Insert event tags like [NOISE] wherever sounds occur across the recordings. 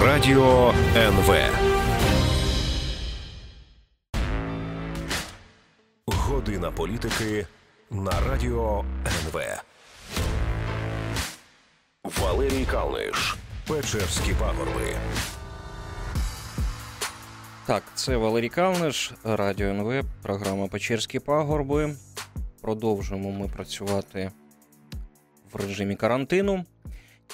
Радіо НВ. Година політики на радіо НВ. Валерій Калниш. Печерські пагорби. Так, це Валерій Калниш, Радіо НВ, програма Печерські пагорби. Продовжуємо ми працювати в режимі карантину.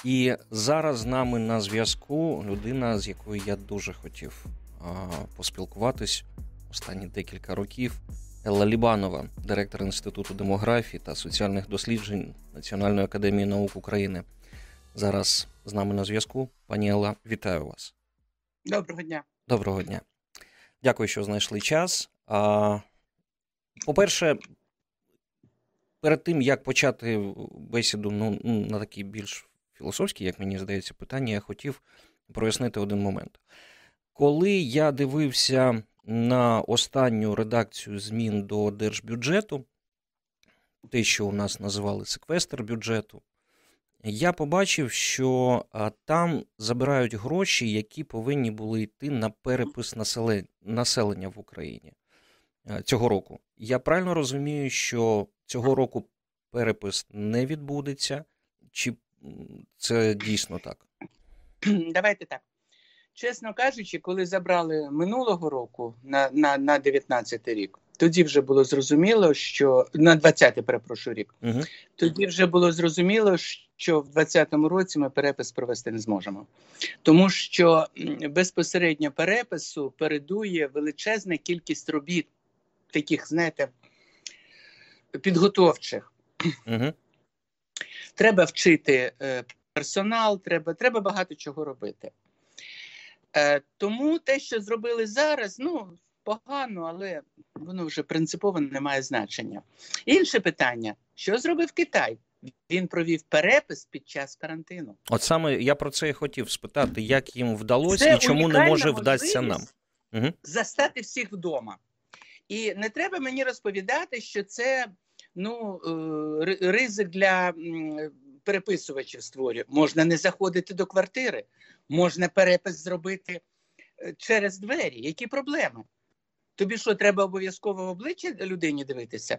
І зараз з нами на зв'язку людина, з якою я дуже хотів а, поспілкуватись останні декілька років. Елла Лібанова, директор Інституту демографії та соціальних досліджень Національної академії наук України. Зараз з нами на зв'язку. Пані Елла, вітаю вас. Доброго дня. Доброго дня. Дякую, що знайшли час. А, По-перше, перед тим як почати бесіду ну, на такі більш філософські, як мені здається, питання, я хотів прояснити один момент. Коли я дивився на останню редакцію змін до держбюджету, те, що у нас називали секвестр бюджету, я побачив, що там забирають гроші, які повинні були йти на перепис населення в Україні цього року. Я правильно розумію, що цього року перепис не відбудеться, чи це дійсно так? [CLEARS THROAT] Давайте так. Чесно кажучи, коли забрали минулого року на на, на 19 рік, тоді вже було зрозуміло, що на 20-й, перепрошую рік, угу. тоді вже було зрозуміло, що в 20-му році ми перепис провести не зможемо, тому що безпосередньо перепису передує величезна кількість робіт, таких, знаєте, підготовчих. Угу. Треба вчити е, персонал, треба, треба багато чого робити. Е, Тому те, що зробили зараз, ну погано, але воно вже принципово не має значення. Інше питання: що зробив Китай? Він провів перепис під час карантину. От саме я про це і хотів спитати, як їм вдалося це і чому не може вдасться нам угу. застати всіх вдома. І не треба мені розповідати, що це ну, е, ризик для переписувачів створює. Можна не заходити до квартири, можна перепис зробити е, через двері. Які проблеми? Тобі що, треба обов'язково в обличчя людині дивитися?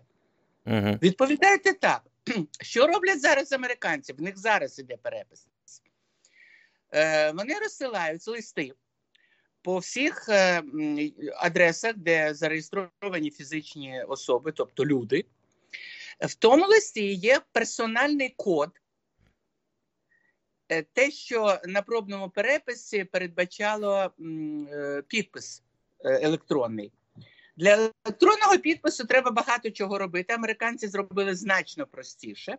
Угу. Відповідайте так. [CLEARS THROAT] Що роблять зараз американці? В них зараз іде перепис. Е, Вони розсилають листи по всіх е, адресах, де зареєстровані фізичні особи, тобто люди. В тому листі є персональний код, Е, те, що на пробному переписі передбачало е, підпис е, електронний. Для електронного підпису треба багато чого робити. Американці зробили значно простіше.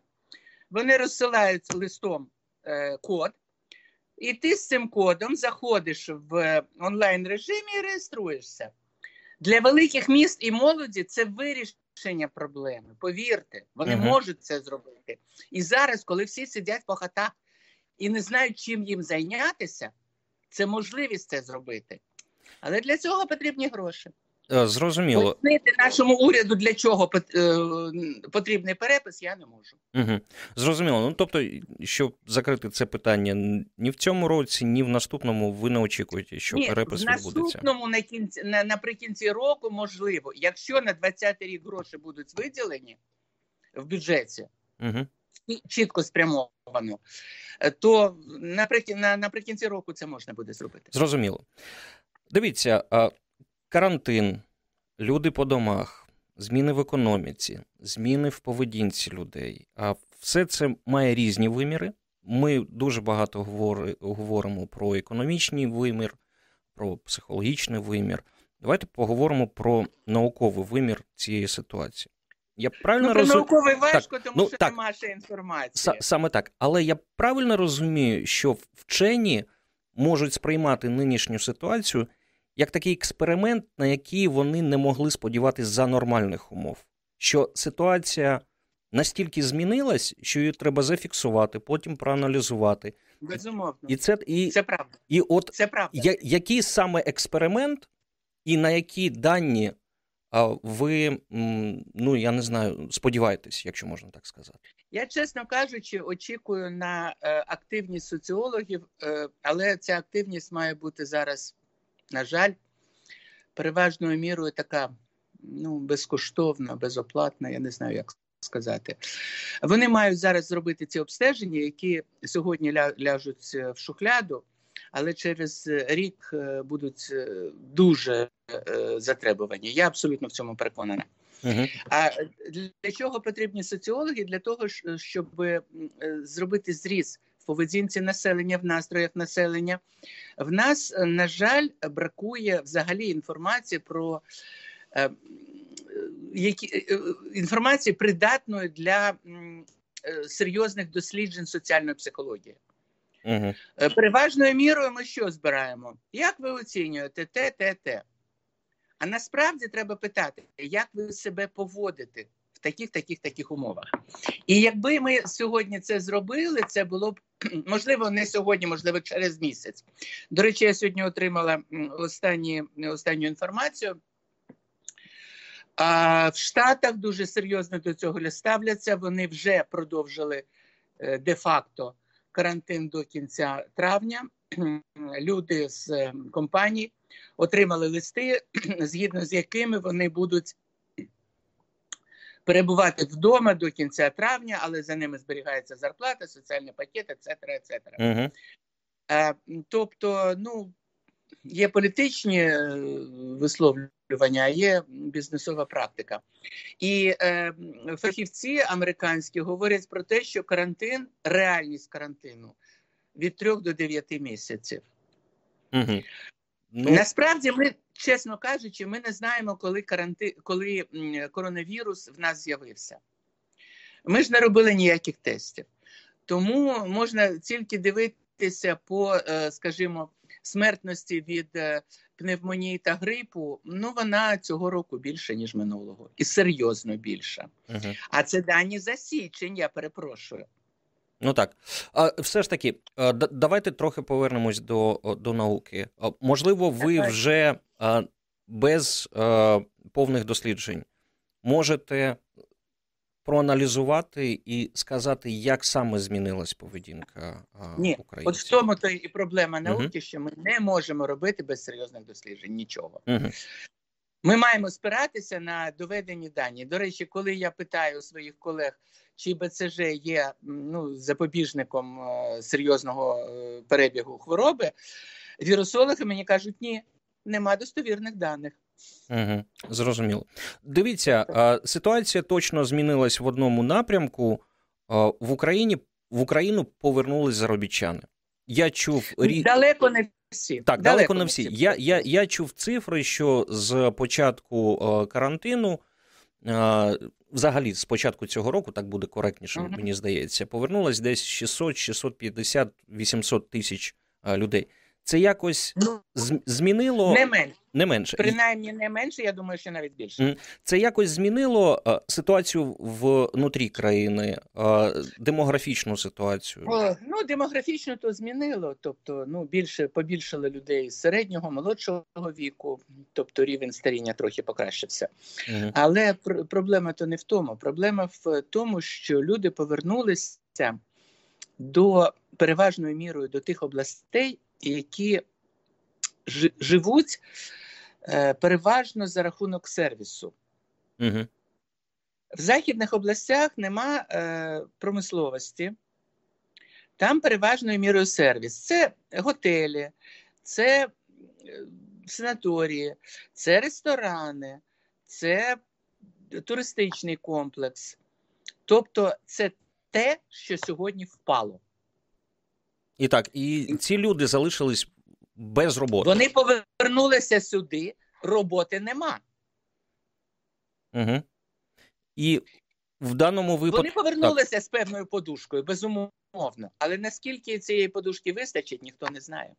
Вони розсилають листом код, і ти з цим кодом заходиш в онлайн режимі і реєструєшся. Для великих міст і молоді це вирішення проблеми. Повірте, вони uh-huh. можуть це зробити. І зараз, коли всі сидять по хатах і не знають, чим їм зайнятися, це можливість це зробити. Але для цього потрібні гроші. Е, зрозуміло. Пояснити нашому уряду, для чого е, потрібний перепис, я не можу. Угу. Зрозуміло. Ну тобто, щоб закрити це питання, ні в цьому році, ні в наступному ви не очікуєте, що ні, перепис відбудеться? В наступному на кінці на, наприкінці року можливо, якщо на 20-й рік гроші будуть виділені в бюджеті. Угу чітко спрямовано, е, то наприкін, наприкінці року це можна буде зробити. Зрозуміло. Дивіться, карантин, люди по домах, зміни в економіці, зміни в поведінці людей. А все це має різні виміри. Ми дуже багато говоримо про економічний вимір, про психологічний вимір. Давайте поговоримо про науковий вимір цієї ситуації. Я правильно ну, розум... науковий важко, так, тому ну, що так, немає ще інформації. С- саме так. Але я правильно розумію, що вчені можуть сприймати нинішню ситуацію як такий експеримент, на який вони не могли сподіватися за нормальних умов. Що ситуація настільки змінилась, що її треба зафіксувати, потім проаналізувати. Безумовно. І це і, це правда. І от це правда. Я, який саме експеримент, і на які дані ви, ну я не знаю, сподіваєтесь, якщо можна так сказати? Я, чесно кажучи, очікую на е, активність соціологів, е, але ця активність має бути зараз, на жаль, переважною мірою така ну, безкоштовна, безоплатна, я не знаю, як сказати. Вони мають зараз зробити ці обстеження, які сьогодні ляжуть в шухляду, але через рік е, будуть дуже затребувані. Я абсолютно в цьому переконана. Угу. А для чого потрібні соціологи? Для того, щоб е, зробити зріз поведінці населення, в настроях населення. В нас, е, на жаль, бракує взагалі інформації про е, які інформації придатної для серйозних досліджень соціальної психології. Угу. Переважною мірою ми що збираємо? Як ви оцінюєте те, те, те? А насправді треба питати, як ви себе поводите таких, таких, таких умовах. І якби ми сьогодні це зробили, це було б можливо не сьогодні, можливо, через місяць. До речі, я сьогодні отримала останні, останню інформацію. А в Штатах дуже серйозно до цього ставляться. Вони вже продовжили е, де-факто карантин до кінця травня. Люди з компаній отримали листи, згідно з якими вони будуть перебувати вдома до кінця травня, але за ними зберігається зарплата, соціальний пакет, ецетера, ецетера. Угу. Тобто, ну є політичні е, висловлювання, є бізнесова практика. І е, фахівці американські говорять про те, що карантин, реальність карантину від трьох до дев'яти місяців. Угу. Ну... Насправді, ми, чесно кажучи, ми не знаємо, коли каранти... коли коронавірус в нас з'явився. Ми ж не робили ніяких тестів. Тому можна тільки дивитися по, е, скажімо, смертності від е, пневмонії та грипу. Ну, вона цього року більше, ніж минулого, і серйозно більша. Угу. А це дані за січень, я перепрошую. Ну так. А все ж таки, давайте трохи повернемось до до науки. Можливо, ви вже без повних досліджень можете проаналізувати і сказати, як саме змінилась поведінка Ні, українців? От в тому то і проблема науки, угу. що ми не можемо робити без серйозних досліджень нічого. Угу. Ми маємо спиратися на доведені дані. До речі, коли я питаю своїх колег, чи БЦЖ є ну, запобіжником е, серйозного е, перебігу хвороби, вірусологи мені кажуть, ні, нема достовірних даних. Угу, Зрозуміло. Дивіться, ситуація точно змінилась в одному напрямку. В Україні в Україну повернулись заробітчани. Я чув далеко не всі. Так, далеко, далеко не всі. Я я, я чув цифри, що з початку карантину взагалі з початку цього року, так буде коректніше, мені здається, повернулось десь 600, 650, 800 тисяч людей. Це якось ну, змінило не менше. Не менше. Принаймні не менше, я думаю, що навіть більше. Це якось змінило ситуацію внутрі країни, демографічну ситуацію. О, ну, демографічно то змінило. Тобто, ну, більше побільшали людей середнього, молодшого віку, тобто рівень старіння трохи покращився. Угу. Але пр- проблема то не в тому. Проблема в тому, що люди повернулися до переважною мірою до тих областей які живуть е, переважно за рахунок сервісу. Угу. В західних областях нема е, промисловості, там переважною мірою сервіс. Це готелі, це е, санаторії, це ресторани, це туристичний комплекс. Тобто, це те, що сьогодні впало. І так, і ці люди залишились без роботи. Вони повернулися сюди, роботи нема. Угу. І в даному випадку. Вони повернулися так. з певною подушкою, безумовно. Але наскільки цієї подушки вистачить, ніхто не знає.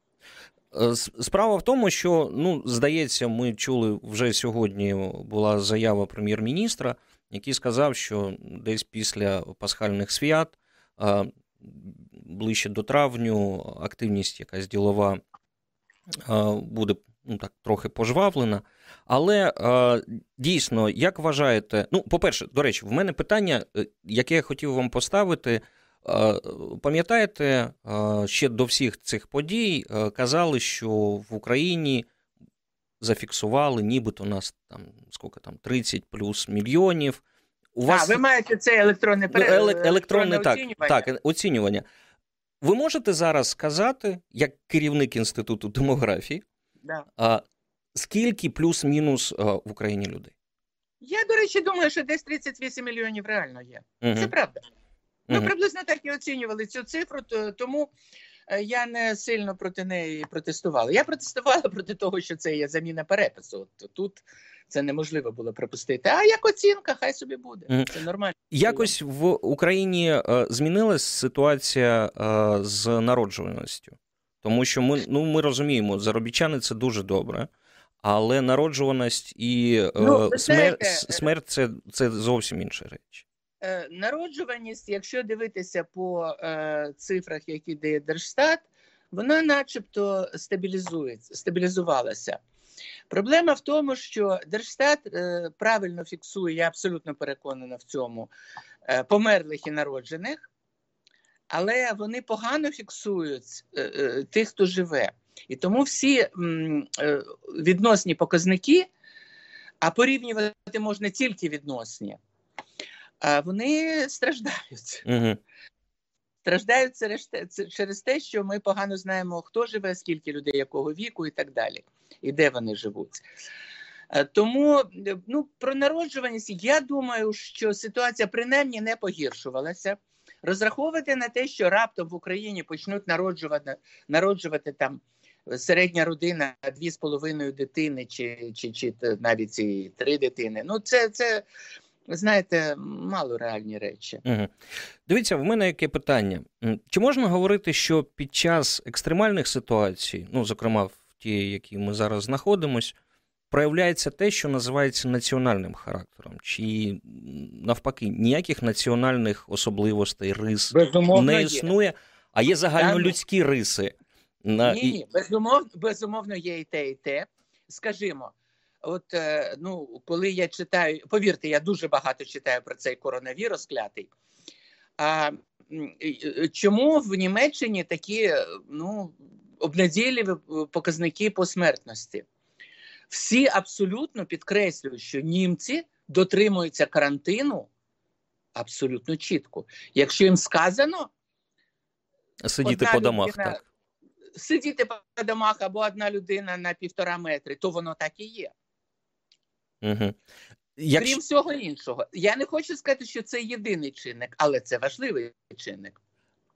Е, справа в тому, що ну здається, ми чули вже сьогодні. Була заява прем'єр-міністра, який сказав, що десь після пасхальних свят ближче до травню активність якась ділова буде ну так трохи пожвавлена. Але е, дійсно, як вважаєте, ну, по-перше, до речі, в мене питання, е, яке я хотів вам поставити. Е, пам'ятаєте, е, ще до всіх цих подій казали, що в Україні зафіксували, нібито у нас там скільки там 30 плюс мільйонів. У вас... А, ви маєте це електронне пере... електронне, електронне так, оцінювання. так, оцінювання. Ви можете зараз сказати, як керівник інституту демографії, да. а, скільки плюс-мінус в Україні людей? Я, до речі, думаю, що десь 38 мільйонів реально є. Угу. Це правда. Угу. Ну, приблизно так і оцінювали цю цифру, тому е, я не сильно проти неї протестувала. Я протестувала проти того, що це є заміна перепису. От тут це неможливо було пропустити. А як оцінка, хай собі буде. Це нормально. Якось в Україні е, змінилась ситуація е, з народжуваністю, тому що ми ну ми розуміємо, заробітчани це дуже добре. Але народжуваність і е, ну, смер... смерть це це зовсім інші речі. Народжуваність, якщо дивитися по е, цифрах, які дає Держстат, вона начебто стабілізується, стабілізувалася. Проблема в тому, що Держстат е, правильно фіксує, я абсолютно переконана в цьому, е, померлих і народжених, але вони погано фіксують е, тих, хто живе. І тому всі відносні показники, а порівнювати можна тільки відносні, вони страждають. Угу. Страждають через те, що ми погано знаємо, хто живе, скільки людей, якого віку і так далі і де вони живуть. Е, тому ну, про народжуваність я думаю, що ситуація принаймні не погіршувалася. Розраховувати на те, що раптом в Україні почнуть народжувати народжувати там середня родина дві з половиною дитини, чи чи, чи навіть і три дитини. Ну, це це знаєте, мало реальні речі. Угу. Дивіться, в мене яке питання: чи можна говорити, що під час екстремальних ситуацій, ну зокрема в ті, які ми зараз знаходимось, проявляється те, що називається національним характером, чи навпаки, ніяких національних особливостей, рис Безумовно не існує, є. а є загальнолюдські риси. На... Ні, ні, безумовно, безумовно, є і те, і те. Скажімо, от е, ну, коли я читаю, повірте, я дуже багато читаю про цей коронавірус клятий. А чому в Німеччині такі ну, обнадійливі е, показники по смертності. Всі абсолютно підкреслюють, що німці дотримуються карантину абсолютно чітко. Якщо їм сказано сидіти по домах, людина, так. сидіти по домах або одна людина на півтора метри, то воно так і є. Угу. Як... Крім всього іншого, я не хочу сказати, що це єдиний чинник, але це важливий чинник.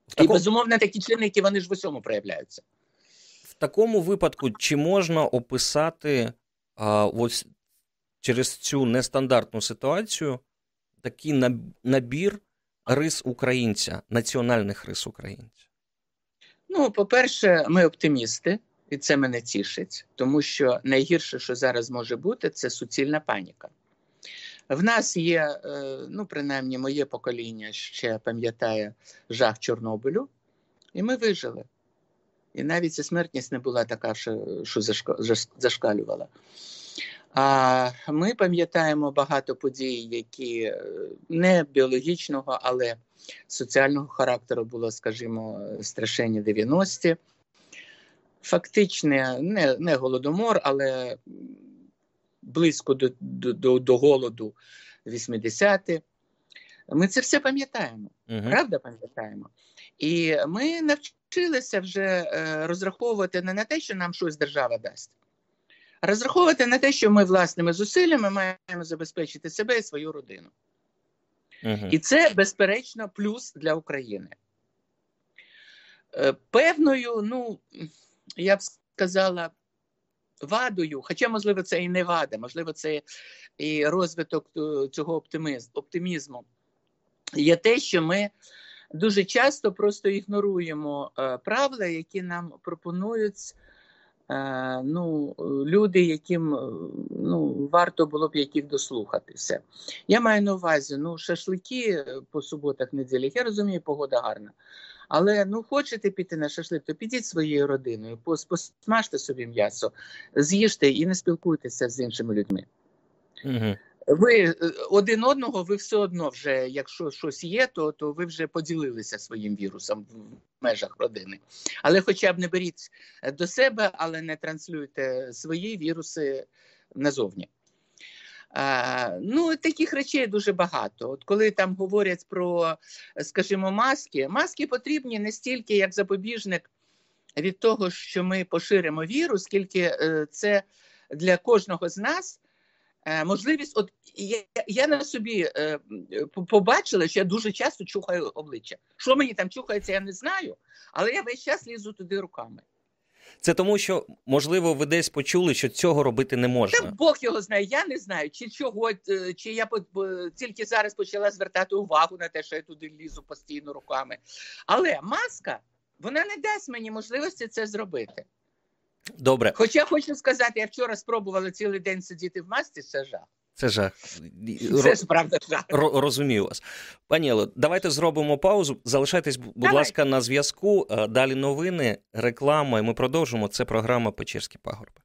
Такому... І безумовно такі чинники вони ж в усьому проявляються В такому випадку чи можна описати а, ось через цю нестандартну ситуацію такий набір рис українця, національних рис українця? Ну, по-перше, ми оптимісти, і це мене тішить, тому що найгірше, що зараз може бути, це суцільна паніка. В нас є, е, ну, принаймні, моє покоління ще пам'ятає жах Чорнобилю, і ми вижили. І навіть ця смертність не була така, що зашкалювала. А ми пам'ятаємо багато подій, які е, не біологічного, але соціального характеру було, скажімо, страшенні 90-ті. Фактично, не не голодомор, але близько до, до, до голоду 80-ті. Ми це все пам'ятаємо. Угу. Правда, пам'ятаємо. І ми навчилися вже е, розраховувати не на те, що нам щось держава дасть, а розраховувати на те, що ми власними зусиллями маємо забезпечити себе і свою родину. Угу. І це, безперечно, плюс для України. Е, певною, ну, я б сказала, вадою, хоча, можливо, це і не вада, можливо, це і розвиток е, цього оптимізму, є те, що ми дуже часто просто ігноруємо е, правила, які нам пропонують ну, люди, яким е, ну, варто було б яких дослухатися. Я маю на увазі ну, шашлики по суботах, неділях. Я розумію, погода гарна. Але ну хочете піти на шашлик, то підіть своєю родиною, посмажте собі м'ясо, з'їжте і не спілкуйтеся з іншими людьми. Угу. Ви е, один одного, ви все одно вже, якщо щось є, то то ви вже поділилися своїм вірусом в межах родини. Але хоча б не беріть до себе, але не транслюйте свої віруси назовні. А, Ну, таких речей дуже багато. От коли там говорять про, скажімо, маски, маски потрібні не стільки як запобіжник від того, що ми поширимо вірус, скільки е, це для кожного з нас. Е, можливість, от я я на собі е, побачила, що я дуже часто чухаю обличчя. Що мені там чухається, я не знаю, але я весь час лізу туди руками. Це тому, що можливо ви десь почули, що цього робити не можна. Та Бог його знає. Я не знаю, чи чого, е, чи я тільки зараз почала звертати увагу на те, що я туди лізу постійно руками. Але маска вона не дасть мені можливості це зробити. Добре. Хоча хочу сказати, я вчора спробувала цілий день сидіти в масці, це жах. Це жах. Це ж правда жах. Розумію вас. Пані Ело, давайте зробимо паузу. Залишайтесь, будь Давай. ласка, на зв'язку. Далі новини, реклама, і ми продовжимо. Це програма Печерські пагорби.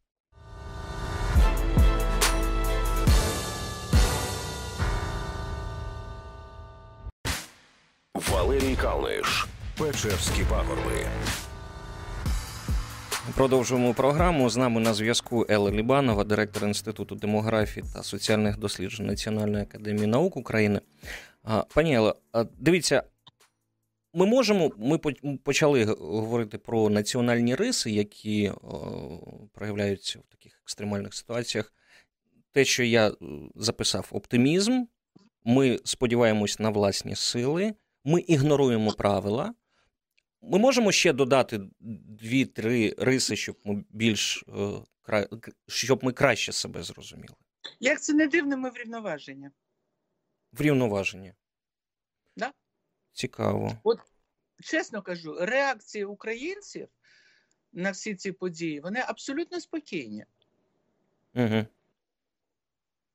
Валерій Калниш. Печерські пагорби. Продовжуємо програму. З нами на зв'язку Елла Лібанова, директор Інституту демографії та соціальних досліджень Національної академії наук України. Пані Елла, дивіться, ми можемо. Ми почали говорити про національні риси, які проявляються в таких екстремальних ситуаціях. Те, що я е, записав, оптимізм. Ми сподіваємось на власні сили, ми ігноруємо правила. Ми можемо ще додати дві-три риси, щоб ми більш е, щоб ми краще себе зрозуміли. Як це не дивно, ми врівноваження. Врівноваження. Да? Цікаво. От чесно кажу, реакції українців на всі ці події вони абсолютно спокійні. Угу.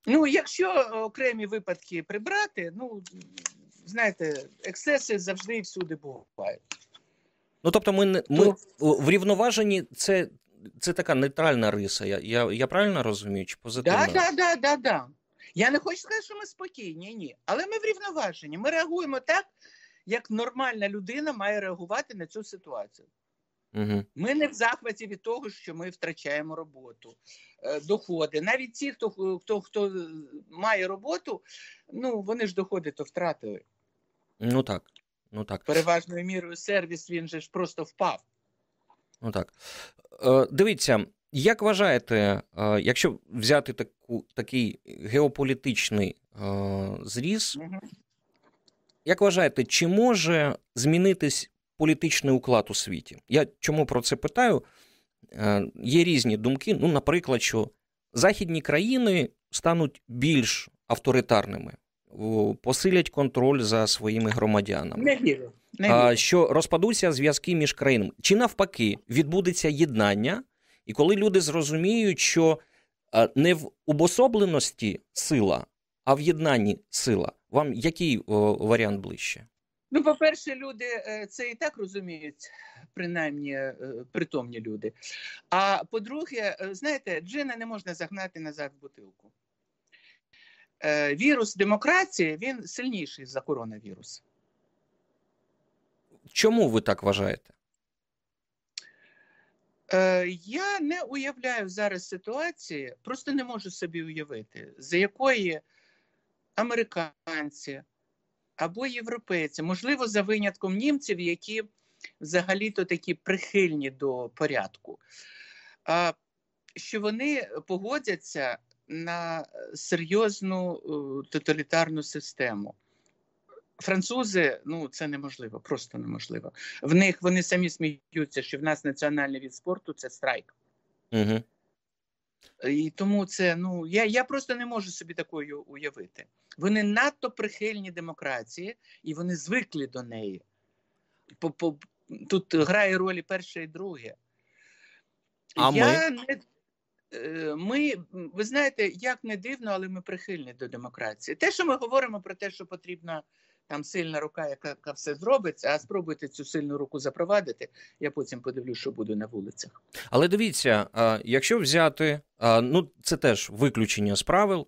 Ну, якщо окремі випадки прибрати, ну знаєте, ексцеси завжди і всюди бувають. Ну тобто, ми ми ну, врівноваженні це це така нейтральна риса. Я я, я правильно розумію? Чи позитивно? Так, да, да, да, да. Я не хочу сказати, що ми спокійні, ні. Але ми врівноважені. Ми реагуємо так, як нормальна людина має реагувати на цю ситуацію. Угу. Ми не в захваті від того, що ми втрачаємо роботу, е, доходи. Навіть ті, хто хто, хто має роботу, ну вони ж доходи то втратили. Ну так. Ну так. Переважною мірою сервіс він же ж просто впав. Ну так. Е, Дивіться, як вважаєте, е, якщо взяти таку, такий геополітичний е, зріз, угу. як вважаєте, чи може змінитись політичний уклад у світі? Я чому про це питаю? Е, Є різні думки. Ну, наприклад, що західні країни стануть більш авторитарними посилять контроль за своїми громадянами. Не вірю. Не вірю. Що розпадуться зв'язки між країнами, чи навпаки відбудеться єднання, і коли люди зрозуміють, що не в обособленості сила, а в єднанні сила. Вам який о, варіант ближче? Ну, по-перше, люди е, це і так розуміють, принаймні е, притомні люди. А по-друге, е, знаєте, джина не можна загнати назад в бутилку. Е, вірус демократії він сильніший за коронавірус. Чому ви так вважаєте? Е, я не уявляю зараз ситуації, просто не можу собі уявити, за якої американці або європейці, можливо, за винятком німців, які взагалі-то такі прихильні до порядку, що вони погодяться на серйозну е, тоталітарну систему. Французи, ну це неможливо, просто неможливо. В них вони самі сміються, що в нас національний від спорту це страйк. Угу. І тому це ну я я просто не можу собі такої уявити. Вони надто прихильні демократії, і вони звикли до неї. По, по, Тут грає ролі перше і друге. А я ми? не Е, ми, ви знаєте, як не дивно, але ми прихильні до демократії. Те, що ми говоримо про те, що потрібна там сильна рука, яка, яка все зробить, а спробуйте цю сильну руку запровадити. Я потім подивлюсь, що буде на вулицях. Але дивіться, якщо взяти, ну це теж виключення з правил.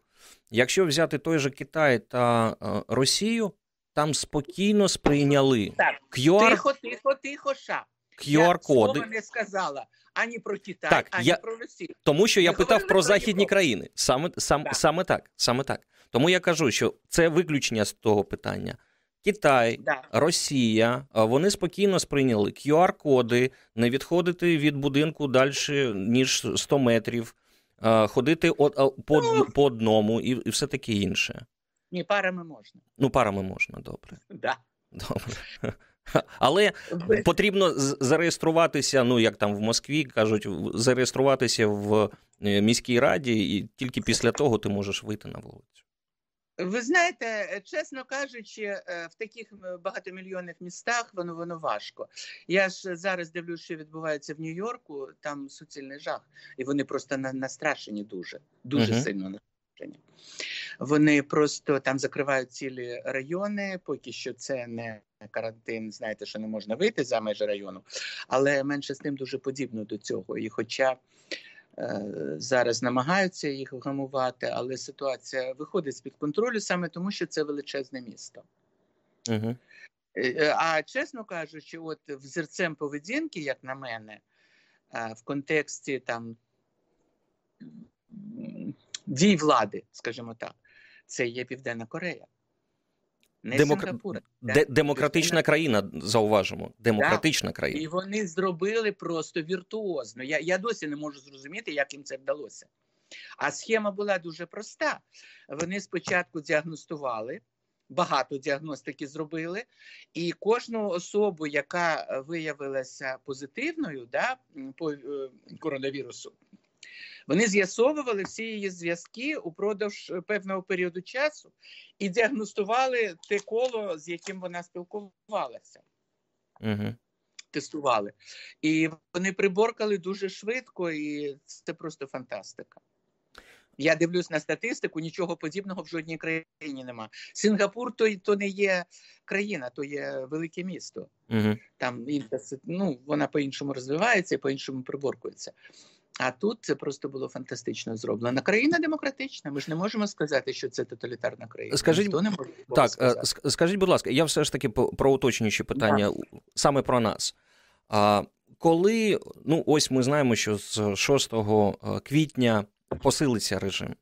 Якщо взяти той же Китай та Росію, там спокійно сприйняли Так, QR, Тихо, тихо, тихо, ша. Я QR-коди. слова не сказала ані про Китай, Так, ані я- про Росію. Тому що я Ми питав про про західні Європу. країни. Саме, сам, Так. саме так. Саме так. Тому я кажу, що це виключення з того питання. Китай, Да. Росія, вони спокійно сприйняли QR-коди, не відходити від будинку далі, ніж 100 метрів, ходити по, Ну. по одному і, і все таке інше. Ні, парами можна. Ну, парами можна, добре. Да. Добре. [LAUGHS] Але потрібно зареєструватися, ну як там в Москві кажуть, зареєструватися в е, міській раді, і тільки після того ти можеш вийти на вулицю. Ви знаєте, чесно кажучи, е, в таких е, багатомільйонних містах воно воно важко. Я ж зараз дивлюся, що відбувається в Нью-Йорку, там суцільний жах, і вони просто на- настрашені дуже, дуже Мгм. сильно настрашені. Вони просто там закривають цілі райони, поки що це не карантин. Знаєте, що не можна вийти за межі району, але менше з тим дуже подібно до цього. І хоча е, зараз намагаються їх вгамувати, але ситуація виходить з під контролю саме тому, що це величезне місто. Угу. А чесно кажучи, от взірцем поведінки, як на мене, е, в контексті там дій влади, скажімо так, це є Південна Корея. Не Сингапур. Де, демократична країна, зауважимо. Демократична країна. І вони зробили просто віртуозно. Я, я досі не можу зрозуміти, як їм це вдалося. А схема була дуже проста. Вони спочатку діагностували, багато діагностики зробили, і кожну особу, яка виявилася позитивною да, по е, коронавірусу, вони з'ясовували всі її зв'язки упродовж е, певного періоду часу і діагностували те коло, з яким вона спілкувалася Угу. тестували. І вони приборкали дуже швидко, і це просто фантастика. Я дивлюсь на статистику, нічого подібного в жодній країні нема. Сингапур то, то не є країна, то є велике місто. Угу. Там інша ну, вона по-іншому розвивається і по-іншому приборкується. А тут це просто було фантастично зроблено. Країна демократична. Ми ж не можемо сказати, що це тоталітарна країна. Скажіть, Ніхто не може Так, е, сказати. скажіть, будь ласка, я все ж таки про уточнюючі питання у- саме про нас. А, коли, ну ось ми знаємо, що з 6 квітня посилиться режим.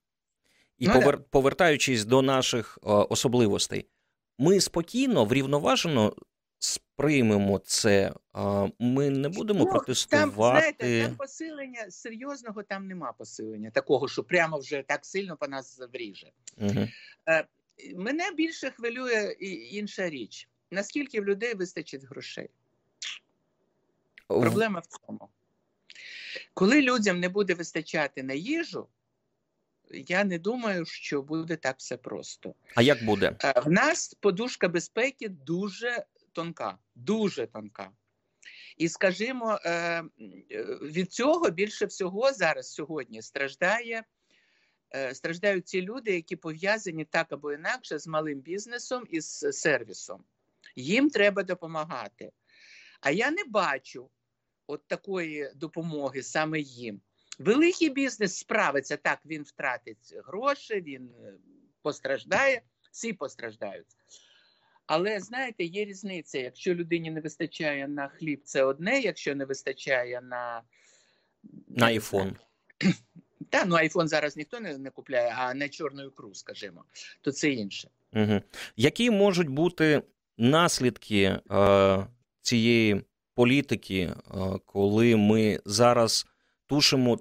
І Ну, повер, повертаючись до наших е, особливостей, ми спокійно, врівноважено сприймемо це. Ми не будемо Ну, Там, знаєте, там посилення серйозного там нема посилення, такого, що прямо вже так сильно по нас вріже. Угу. Мене більше хвилює інша річ. Наскільки в людей вистачить грошей? Проблема в цьому. Коли людям не буде вистачати на їжу, я не думаю, що буде так все просто. А як буде? Е, В нас подушка безпеки дуже тонка, дуже тонка. І скажімо, е, е, від цього більше всього зараз сьогодні страждає. е, Страждають ті люди, які пов'язані так або інакше з малим бізнесом і з сервісом. Їм треба допомагати. А я не бачу от такої допомоги саме їм. Великий бізнес справиться так, він втратить гроші, він постраждає, всі постраждають. Але знаєте, є різниця. Якщо людині не вистачає на хліб, це одне, якщо не вистачає на На iPhone. [CLEARS THROAT] Та ну айфон зараз ніхто не, не купляє, а на чорну ікру, скажімо, то це інше. Угу. Які можуть бути наслідки е, цієї політики, е, коли ми зараз тушимо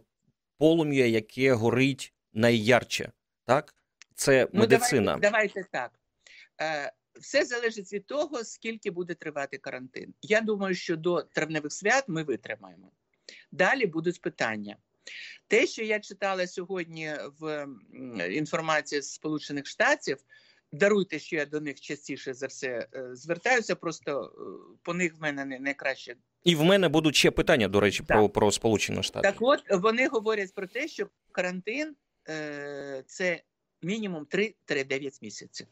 полум'я, яке горить найярче? Так? Це медицина. Ну, давайте, давайте так. Е, все залежить від того, скільки буде тривати карантин. Я думаю, що до травневих свят ми витримаємо. Далі будуть питання. Те, що я читала сьогодні в інформації з Сполучених Штатів, даруйте, що я до них частіше за все е, звертаюся, просто е, по них в мене не найкраще І в мене будуть ще питання, до речі, про, про Сполучені Штати. Так от вони говорять про те, що карантин е, це мінімум 3-9 місяців.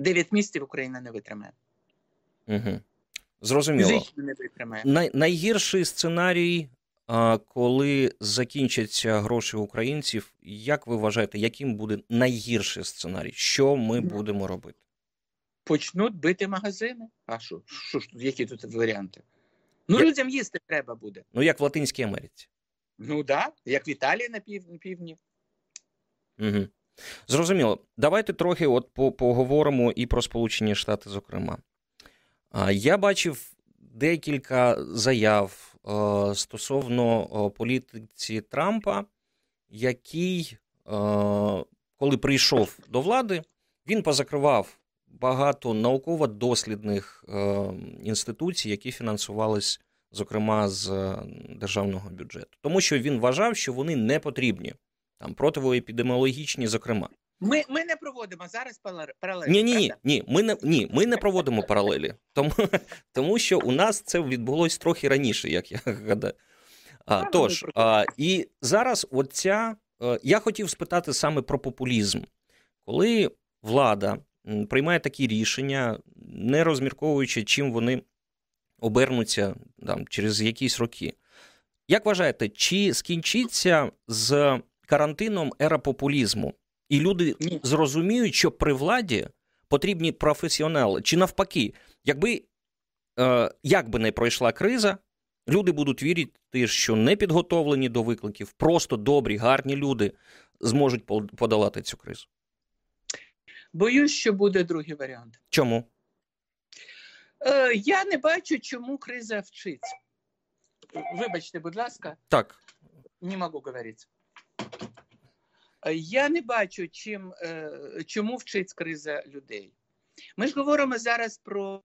Дев'ять місяців Україна не витримає. Угу. Зрозуміло. Не витримає. Най- найгірший сценарій, коли закінчаться гроші українців, як ви вважаєте, яким буде найгірший сценарій? Що ми будемо робити? Почнуть бити магазини. А що? Що ж тут, які тут варіанти? Ну, Я- людям їсти треба буде. Ну, як в Латинській Америці. Ну так, да, як в Італії на пів, півдні. Угу. Зрозуміло. Давайте трохи от поговоримо і про Сполучені Штати, зокрема. Я бачив декілька заяв е, стосовно е, політиці Трампа, який, е, коли прийшов до влади, він позакривав багато науково-дослідних інституцій, які фінансувались, зокрема, з державного бюджету. Тому що він вважав, що вони не потрібні там противоепідеміологічні, зокрема. Ми, ми не проводимо зараз паралель. Ні, ні, ні, ні, ми не ні, ми не проводимо паралелі, тому, [LAUGHS] тому що у нас це відбулось трохи раніше, як я гадаю. А, тож, а, і зараз оця, е, я хотів спитати саме про популізм, коли влада приймає такі рішення, не розмірковуючи, чим вони обернуться там, через якісь роки. Як вважаєте, чи скінчиться з карантином ера популізму? І люди зрозуміють, що при владі потрібні професіонали, чи навпаки, якби е, як би не пройшла криза, люди будуть вірити, що не підготовлені до викликів, просто добрі, гарні люди зможуть подолати цю кризу. Боюсь, що буде другий варіант. Чому? Е, я не бачу, чому криза вчиться. Вибачте, будь ласка, Так. не можу говорити. Е, Я не бачу, чим, е, чому вчить криза людей. Ми ж говоримо зараз про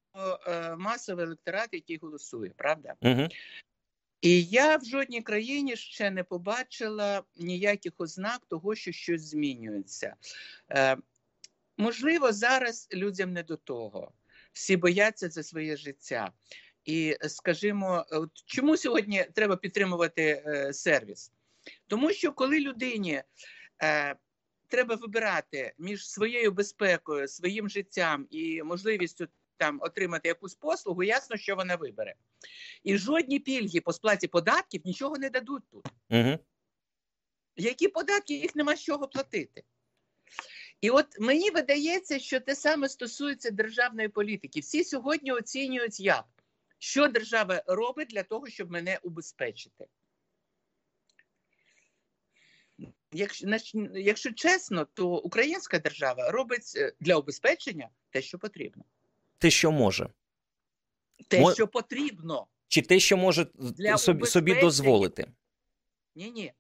е, масовий електорат, який голосує, правда? Угу. І я в жодній країні ще не побачила ніяких ознак того, що щось змінюється. Е, можливо, зараз людям не до того. Всі бояться за своє життя. І скажімо, от чому сьогодні треба підтримувати е, сервіс? Тому що коли людині е, треба вибирати між своєю безпекою, своїм життям і можливістю там отримати якусь послугу, ясно, що вона вибере. І жодні пільги по сплаті податків нічого не дадуть тут. Угу. Які податки їх нема з чого платити? І от мені видається, що те саме стосується державної політики. Всі сьогодні оцінюють як, що держава робить для того, щоб мене убезпечити. Якщо, якщо чесно, то українська держава робить е, для убезпечення те, що потрібно. Те, що може. Те, Мо- що потрібно. Чи те, що може Для собі, собі убезпечення. дозволити? Ні, ні.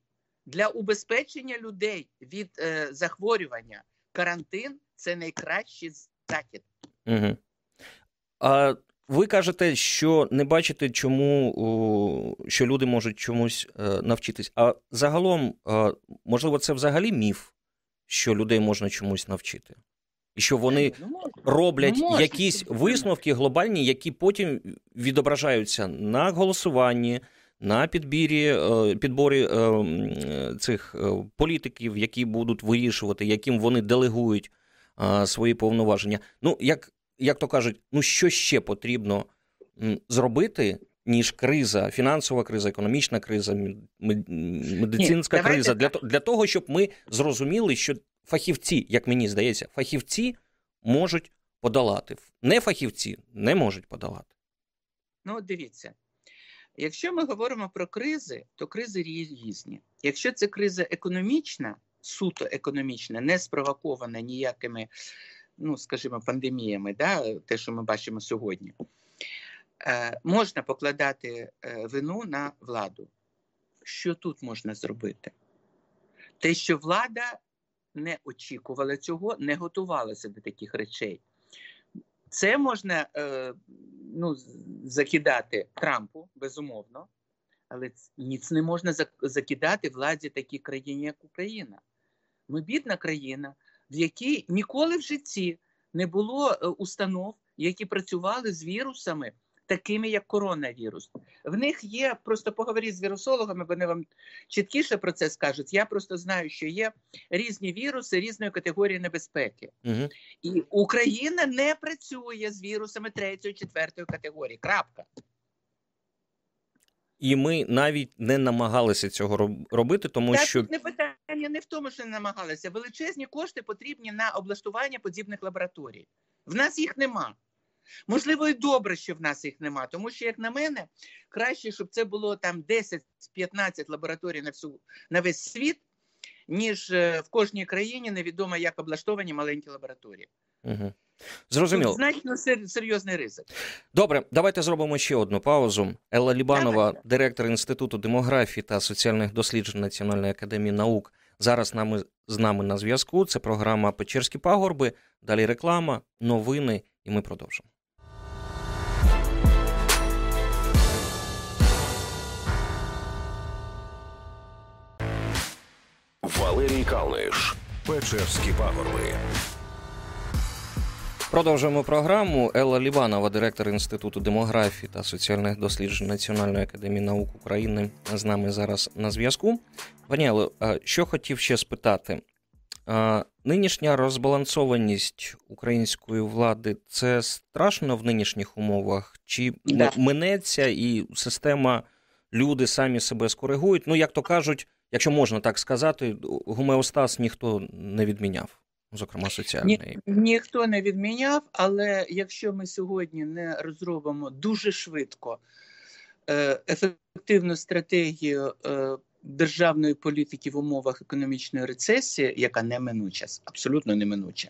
Для убезпечення людей від е, захворювання карантин це найкращий захід. Угу. А ви кажете, що не бачите, чому що люди можуть чомусь е, навчитись. А загалом, е, можливо, це взагалі міф, що людей можна чомусь навчити, і що вони Ну, роблять Ну, якісь висновки глобальні, які потім відображаються на голосуванні, на підбірі е, підборі е, цих е, політиків, які будуть вирішувати, яким вони делегують е, свої повноваження. Ну, як, як то кажуть, ну що ще потрібно зробити? Ніж криза, фінансова криза, економічна криза, мед- мед- медицинська Ні, криза, для, для того, щоб ми зрозуміли, що фахівці, як мені здається, фахівці можуть подолати. Не фахівці не можуть подолати. Ну, дивіться, якщо ми говоримо про кризи, то кризи різні. Якщо це криза економічна, суто економічна, не спровокована ніякими, ну скажімо, пандеміями, да, те, що ми бачимо сьогодні, е, можна покладати е, вину на владу. Що тут можна зробити? Те, що влада не очікувала цього, не готувалася до таких речей. Це можна е, ну, закидати Трампу, безумовно, але ніц не можна закидати владі такій країні, як Україна. Ми бідна країна, в якій ніколи в житті не було е, установ, які працювали з вірусами такими, як коронавірус. В них є просто поговоріть з вірусологами, вони вам чіткіше про це скажуть. Я просто знаю, що є різні віруси різної категорії небезпеки. Угу. І Україна не працює з вірусами третьої, четвертої категорії. Крапка. І ми навіть не намагалися цього робити, тому Так, що не питання не в тому, що не намагалися. Величезні кошти потрібні на облаштування подібних лабораторій. В нас їх нема. Можливо, і добре, що в нас їх нема, тому що, як на мене, краще, щоб це було там 10-15 лабораторій на всю на весь світ, ніж е, в кожній країні невідомо, як облаштовані маленькі лабораторії. Угу. Зрозуміло. Тут значно серйозний ризик. Добре, давайте зробимо ще одну паузу. Елла Лібанова, Давайте. директор Інституту демографії та соціальних досліджень Національної академії наук, зараз нами, з нами на зв'язку. Це програма Печерські пагорби. Далі реклама, новини, і ми продовжимо. Валерій Калниш. Печерські пагорби. Продовжуємо програму. Елла Ліванова, директор Інституту демографії та соціальних досліджень Національної академії наук України, з нами зараз на зв'язку. Пані Елло, що хотів ще спитати? Нинішня розбалансованість української влади це страшно в нинішніх умовах? Чи Да. минеться і система, люди самі себе скоригують? Ну, як то кажуть, якщо можна так сказати, гомеостаз ніхто не відміняв, зокрема соціальний. Ні, ніхто не відміняв, але якщо ми сьогодні не розробимо дуже швидко е, ефективну стратегію е, державної політики в умовах економічної рецесії, яка неминуча, абсолютно неминуча,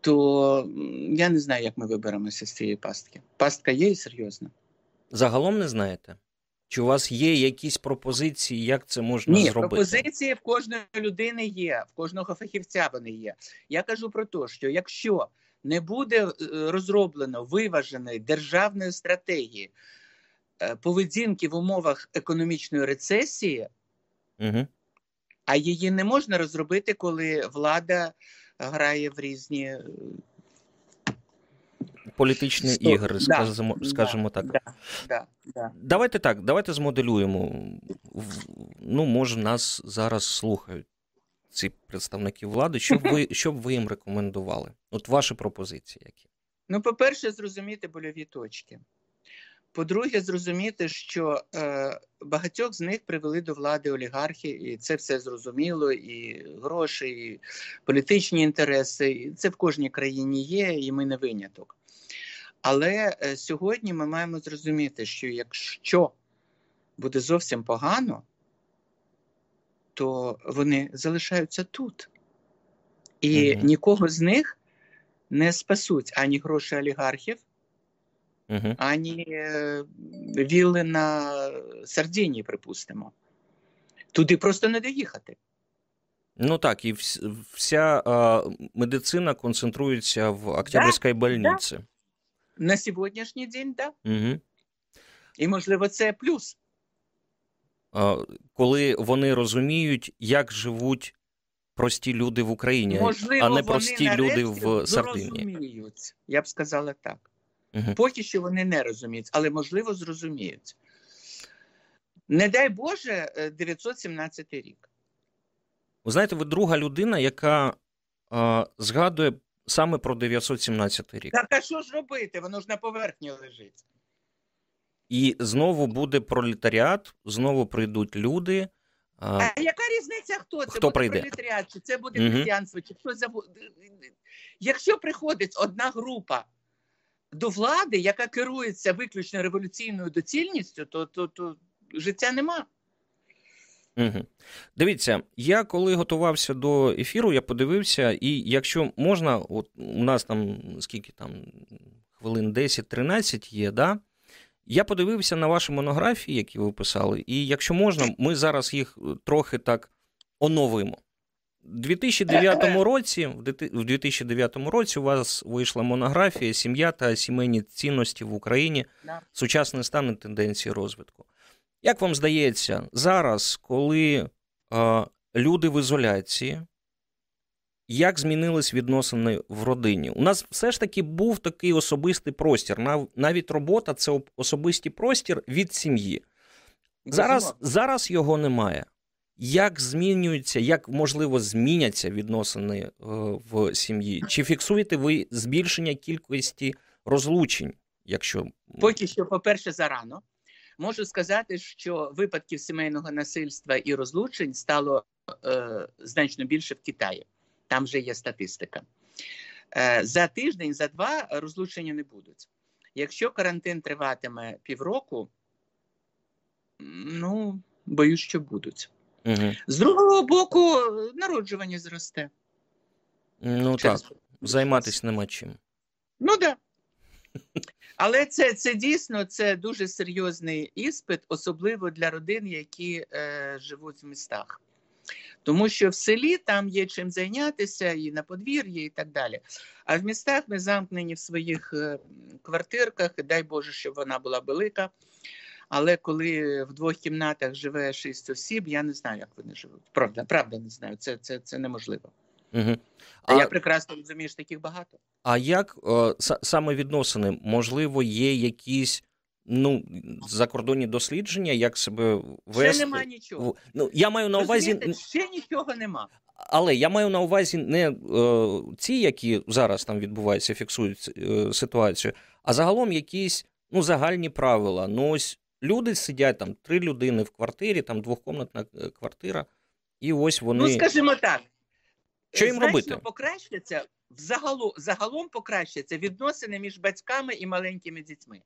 то я не знаю, як ми виберемося з цієї пастки. Пастка є і серйозна. Загалом не знаєте? Чи у вас є якісь пропозиції, як це можна Ні, зробити? пропозиції в кожної людини є, в кожного фахівця вони є. Я кажу про те, що якщо не буде е, розроблено виваженої державної стратегії е, поведінки в умовах економічної рецесії, Угу. а її не можна розробити, коли влада грає в різні е, Політичні Сто- ігри, да, скажімо, да, так. Да, да, да. Давайте так, давайте змоделюємо. Ну, може, нас зараз слухають ці представники влади. Що б ви, [LAUGHS] що б ви їм рекомендували? От ваші пропозиції які? Ну, по-перше, зрозуміти больові точки. По-друге, зрозуміти, що е, багатьох з них привели до влади олігархи, і це все зрозуміло, і гроші, і політичні інтереси. І це в кожній країні є, і ми не виняток. Але е, сьогодні ми маємо зрозуміти, що якщо буде зовсім погано, то вони залишаються тут. І Мгм. нікого з них не спасуть ані гроші олігархів, Угу. ані е, вілли на Сардинії, припустимо. Туди просто не доїхати. Ну так, і вся а, медицина концентрується в Октябрьській больниці. На сьогоднішній день, так. Да. Угу. І, можливо, це плюс. А, коли вони розуміють, як живуть прості люди в Україні, Можливо, а не вони прості люди в зрозуміють. Я б сказала так. Мгм. Поки що вони не розуміють, але можливо зрозуміють. Не дай Боже, е, 917 рік. Ви знаєте, ви друга людина, яка а, згадує саме про 917 рік. Так а що ж робити? Воно ж на поверхні лежить. І знову буде пролетаріат, знову прийдуть люди. А, А яка різниця, хто це Хто буде прийде? пролетаріат, чи це буде християнство, чи хтось забу... Якщо приходить одна група до влади, яка керується виключно революційною доцільністю, то, то, то життя нема. Угу. Дивіться, я коли готувався до ефіру, я подивився, і якщо можна, от у нас там скільки там хвилин 10-13 є, да? Я подивився на ваші монографії, які ви писали, і якщо можна, ми зараз їх е, трохи так оновимо. У 2009 році, в 2009 році у вас вийшла монографія Сім'я та сімейні цінності в Україні, сучасний стан і тенденції розвитку. Як вам здається, зараз, коли е, люди в ізоляції, як змінились відносини в родині? У нас все ж таки був такий особистий простір. Навіть робота це особистий простір від сім'ї. Зараз, Зараз його немає. Як змінюються, як можливо зміняться відносини е, в сім'ї? Чи фіксуєте ви збільшення кількості розлучень? Якщо поки що, по-перше, зарано можу сказати, що випадків сімейного насильства і розлучень стало е, значно більше в Китаї. Там вже є статистика. Е, За тиждень, за два розлучення не будуть. Якщо карантин триватиме півроку, ну боюсь, що будуть. Угу. З другого боку, народжування зросте. Ну Через... так, займатися нема чим. Ну так. Да. [LAUGHS] Але це це дійсно це дуже серйозний іспит, особливо для родин, які е, живуть в містах. Тому що в селі там є чим зайнятися, і на подвір'ї, і так далі. А в містах ми замкнені в своїх е, квартирках, і дай Боже, щоб вона була велика. Але коли в двох кімнатах живе шість осіб, я не знаю, як вони живуть. Правда, правда, не знаю. Це це, це неможливо. Угу. А я прекрасно розумію, що таких багато. А як о, саме відносини? Можливо, є якісь ну, закордонні дослідження, як себе вести? Ще немає нічого. Ну, я маю на увазі... Розумієте, ще нічого нема. Але я маю на увазі не е, ці, які зараз там відбуваються, фіксують е, ситуацію, а загалом якісь ну, загальні правила. Ну, ось люди сидять там три людини в квартирі, там двохкомнатна е, квартира, і ось вони. Ну, скажімо так. Що їм робити? покращаться взагалом, загалом покращаться відносини між батьками і маленькими дітьми.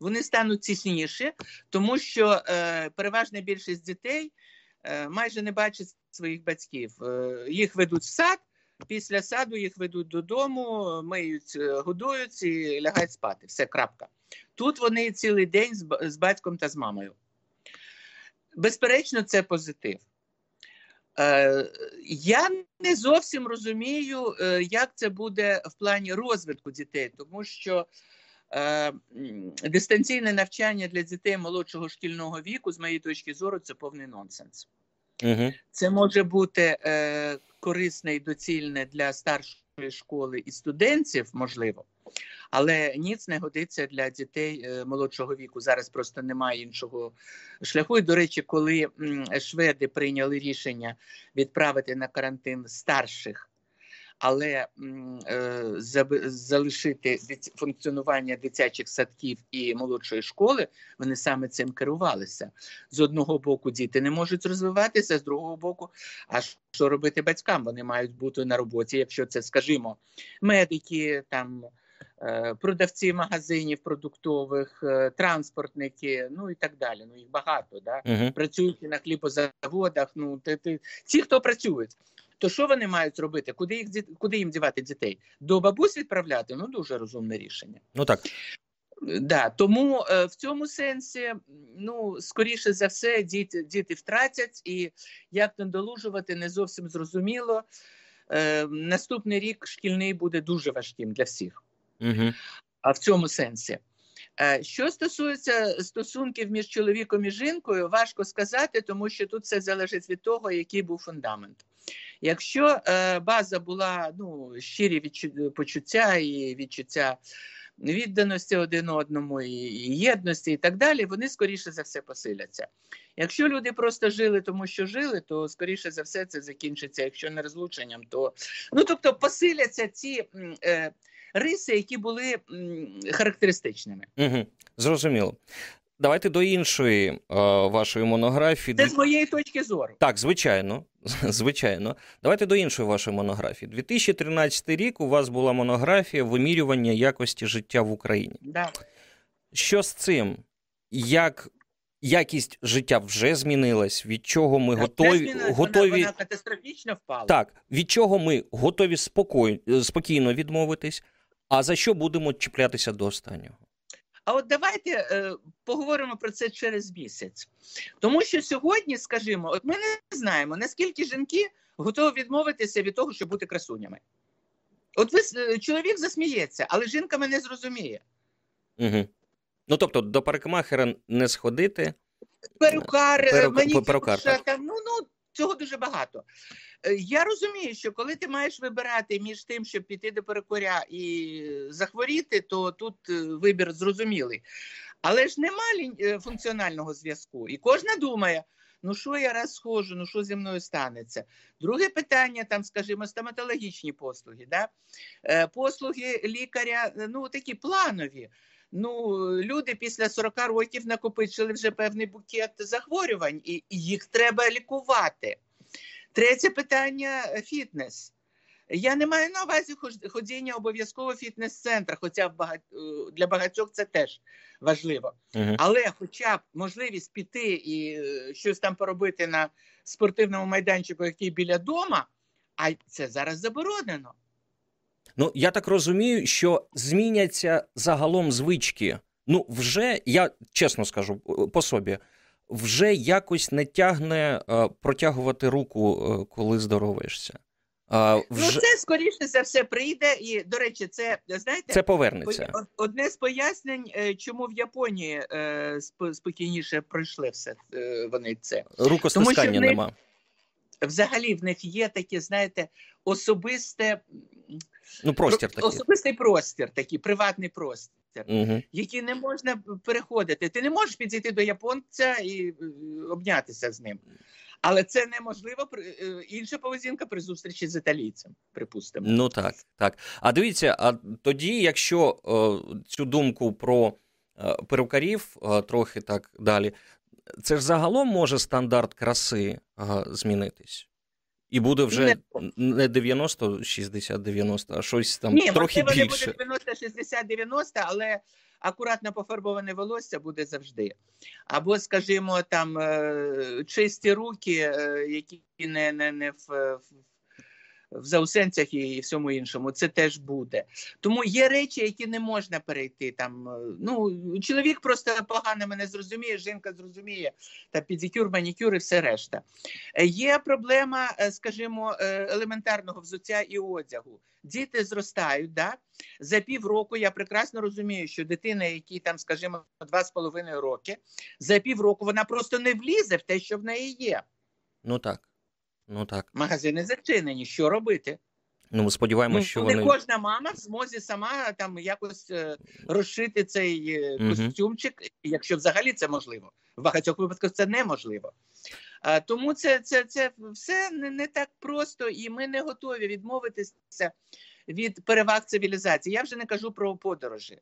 Вони стануть тісніші, тому що е, переважна більшість дітей е, майже не бачать своїх батьків. Е, їх ведуть в сад, після саду їх ведуть додому, миють, е, годують і лягають спати. Все крапка. Тут вони цілий день з, з батьком та з мамою. Безперечно, це позитив. Е, я не зовсім розумію, е, як це буде в плані розвитку дітей, тому що е, дистанційне навчання для дітей молодшого шкільного віку, з моєї точки зору, це повний нонсенс. Угу. Це може бути корисне і доцільне для старшої школи і студентів, можливо. Але ніц не годиться для дітей е, молодшого віку. Зараз просто немає іншого шляху. І, до речі, коли шведи прийняли рішення відправити на карантин старших. Але е, залишити функціонування дитячих садків і молодшої школи, вони саме цим керувалися. З одного боку, діти не можуть розвиватися, з другого боку, а що робити батькам? Вони мають бути на роботі, якщо це, скажімо, медики там. Е, продавці магазинів продуктових, е, транспортники, ну і так далі. Ну їх багато, да uh працюють на хлібозаводах. Ну ти, ти ті, хто працюють. То що вони мають робити? Куди їх куди їм дівати дітей? До бабусь відправляти? Ну дуже розумне рішення. Ну так. Да, Тому е, в цьому сенсі, ну скоріше за все, діти діти втратять, і як надолужувати не зовсім зрозуміло. Е, Наступний рік шкільний буде дуже важким для всіх. Угу. А в цьому сенсі. Е, що стосується стосунків між чоловіком і жінкою, важко сказати, тому що тут все залежить від того, який був фундамент. Якщо е, база була ну, щирі почуття і відчуття відданості один одному, і єдності, і так далі, вони скоріше за все посиляться. Якщо люди просто жили, тому що жили, то скоріше за все це закінчиться. Якщо не розлученням, то ну тобто посиляться ці. Е, риси, які були характеристичними. Угу, Зрозуміло. Давайте до іншої е, вашої монографії. Це з моєї точки зору. Так, звичайно. [LAUGHS] Звичайно. Давайте до іншої вашої монографії. 2013 рік у вас була монографія вимірювання якості життя в Україні. Да. Що з цим? Як якість життя вже змінилась? Від чого ми так, готові змінилась, готові вона, вона катастрофічно впала? Так, від чого ми готові спокій... спокійно відмовитись? А за що будемо чіплятися до останнього? А от давайте е, поговоримо про це через місяць. Тому що сьогодні, скажімо, от ми не знаємо, наскільки жінки готові відмовитися від того, щоб бути красунями. От ви е, чоловік засміється, але жінка мене зрозуміє. Угу. Ну тобто до парикмахера не сходити. Перукар, Перук... мені перукар, там, ну, ну, цього дуже багато. Е, я розумію, що коли ти маєш вибирати між тим, щоб піти до перекоря і захворіти, то тут е, вибір зрозумілий. Але ж немає е, функціонального зв'язку. І кожна думає: ну що я раз схожу, ну що зі мною станеться? Друге питання, там, скажімо, стоматологічні послуги. Да? Послуги лікаря, ну такі планові. Ну, люди після 40 років накопичили вже певний букет захворювань, і їх треба лікувати. Третє питання фітнес. Я не маю на увазі ходіння обов'язково в фітнес-центрах, хоча е, для багатьох це теж важливо. Uh Але хоча б можливість піти і е, щось там поробити на спортивному майданчику, який біля дома, а це зараз заборонено. Ну, я так розумію, що зміняться загалом звички. Ну, вже я чесно скажу по собі вже якось не тягне е, протягувати руку, е, коли здороваєшся. Ну, вже... Ну, це скоріше за все прийде, і до речі, це знаєте, це повернеться. Одне з пояснень, е, чому в Японії спокійніше пройшли все вони це рукостискання них, нема. Взагалі в них є таке, знаєте, особисте ну, простір такий. особистий простір, такий приватний простір угу. які не можна переходити. Ти не можеш підійти до японця і е, обнятися з ним. Але це неможливо е, інша поведінка при зустрічі з італійцем, припустимо. Ну так, так. А дивіться, а тоді, якщо о, цю думку про о, перукарів о, трохи так далі, це ж загалом може стандарт краси змінитись. І буде вже не 90, 60, 90, а щось там Ні, трохи більше. Ні, буде 90, 60, 90, але акуратно пофарбоване волосся буде завжди. Або, скажімо, там е, чисті руки, е, які не не, не в в заусенцях і всьому іншому. Це теж буде. Тому є речі, які не можна перейти. Там е, ну чоловік просто погано мене зрозуміє, жінка зрозуміє та підікюр, манікюр і все решта. Е, є проблема, е, скажімо, елементарного взуття і одягу. Діти зростають. да? За півроку я прекрасно розумію, що дитина, якій там, скажімо, два з половиною роки, за півроку вона просто не влізе в те, що в неї є. Ну так. Ну так. Магазини зачинені. Що робити? Ну, ми сподіваємося, ну, що не вони... кожна мама в змозі сама там якось е, розшити цей е, костюмчик, якщо взагалі це можливо. В багатьох випадках це неможливо. А, тому це це, це все не, не так просто, і ми не готові відмовитися від переваг цивілізації. Я вже не кажу про подорожі.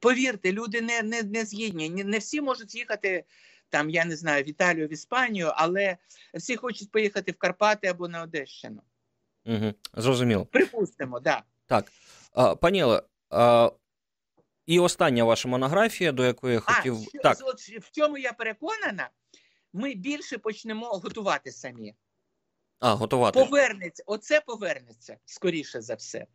Повірте, люди не не, не згідні. Не всі можуть їхати там, я не знаю, в Італію, в Іспанію, але всі хочуть поїхати в Карпати або на Одещину. Угу, Зрозуміло. Припустимо, да. так. А, Пані Оле, а, і остання ваша монографія, до якої я хотів. А, так. От, в чому я переконана, ми більше почнемо готувати самі. А, готувати. Повернеться, оце повернеться скоріше за все.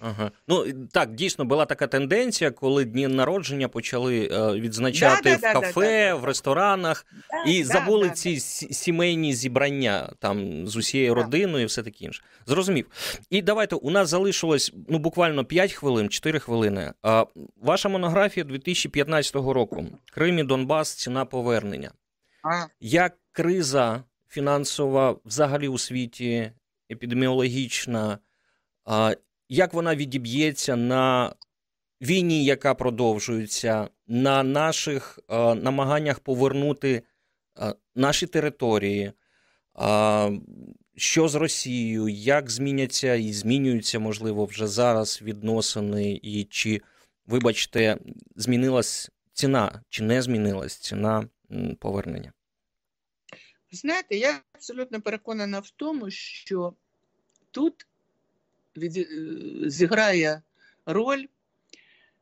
Ага. Ну так, дійсно була така тенденція, коли дні народження почали е, відзначати да, в да, кафе, да, в ресторанах і забули ці сімейні зібрання там з усією родиною і все таке інше. Зрозумів. І давайте у нас залишилось ну буквально 5 хвилин, 4 хвилини. А ваша монографія 2015 року Крим і Донбас, ціна повернення. А. Як криза фінансова взагалі у світі, епідеміологічна? Як вона відіб'ється на війні, яка продовжується, на наших е, намаганнях повернути е, наші території, е, що з Росією, як зміняться і змінюються, можливо, вже зараз відносини, і чи, вибачте, змінилась ціна, чи не змінилась ціна повернення? Знаєте, я абсолютно переконана в тому, що тут від, е, зіграє роль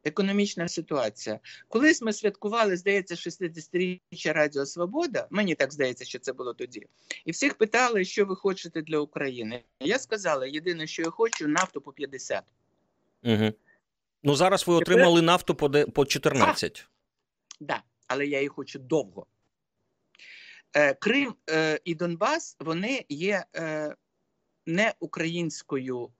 економічна ситуація. Колись ми святкували, здається, 60-річчя Радіо Свобода. Мені так здається, що це було тоді. І всіх питали, що ви хочете для України. Я сказала: єдине, що я хочу, нафту по 50. Угу. Ну зараз ви Тепер... отримали нафту по по 14. Так, да, але я її хочу довго. Е, Крим е, і Донбас вони є е, не українською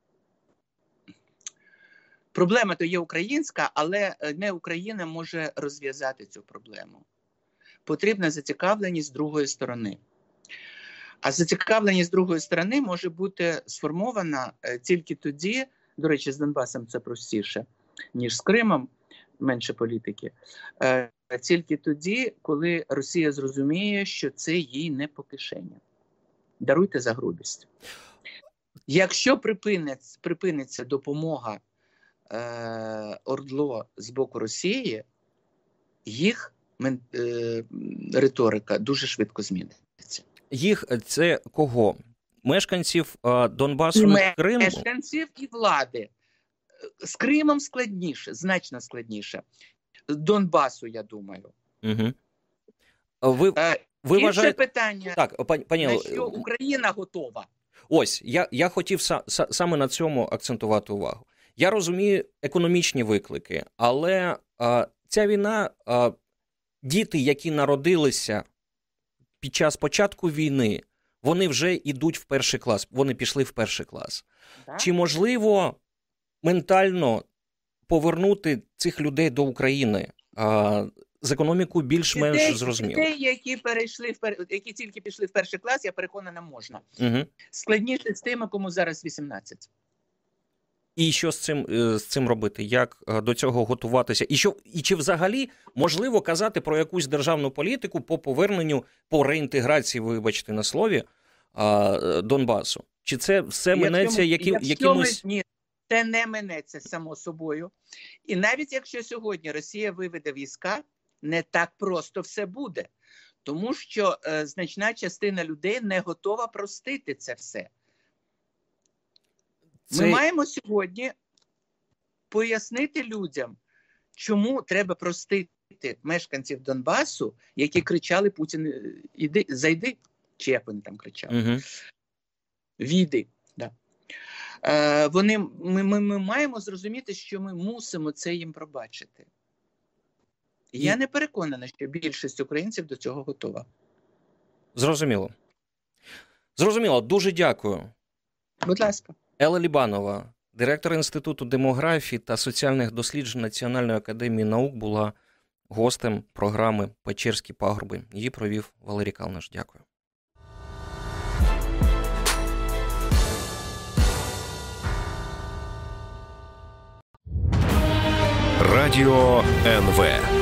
Проблема то є українська, але е, не Україна може розв'язати цю проблему. Потрібна зацікавленість з другої сторони. А зацікавленість з другої сторони може бути сформована е, тільки тоді, до речі, з Донбасом це простіше, ніж з Кримом, менше політики. Е, тільки тоді, коли Росія зрозуміє, що це їй не по кишені. Даруйте за грубість. Якщо припиниться, припиниться допомога е, Ордло з боку Росії, їх мен, е, риторика дуже швидко зміниться. Їх це кого? Мешканців е, Донбасу і Криму? Мешканців і влади. З Кримом складніше, значно складніше. Донбасу, я думаю. Угу. Ви, е, ви Інше питання, так, пані, пані... що Україна готова. Ось я я хотів са, са, саме на цьому акцентувати увагу. Я розумію економічні виклики, але а, ця війна, а, діти, які народилися під час початку війни, вони вже йдуть в перший клас. Вони пішли в перший клас. Так? Чи можливо ментально повернути цих людей до України? А, з економікою більш-менш зрозуміло. Дітей, які перейшли в які тільки пішли в перший клас, я переконана, можна. Угу. Складніше з тими, кому зараз 18. І що з цим з цим робити? Як до цього готуватися? І що і чи взагалі можливо казати про якусь державну політику по поверненню по реінтеграції, вибачте на слові Донбасу? Чи це все минеться якщо якимось ні, це не минеться само собою? І навіть якщо сьогодні Росія виведе війська, не так просто все буде, тому що е, значна частина людей не готова простити це все. Це... Ми маємо сьогодні пояснити людям, чому треба простити мешканців Донбасу, які кричали Путін, іди, зайди, чи як вони там кричали. Угу. Віди. Да. Е, вони, ми, ми, ми маємо зрозуміти, що ми мусимо це їм пробачити. Я не переконана, що більшість українців до цього готова. Зрозуміло. Зрозуміло, дуже дякую. Будь ласка. Елла Лібанова, директор Інституту демографії та соціальних досліджень Національної академії наук, була гостем програми Печерські пагорби. Її провів Валерій Калниш. Дякую. Радіо НВ.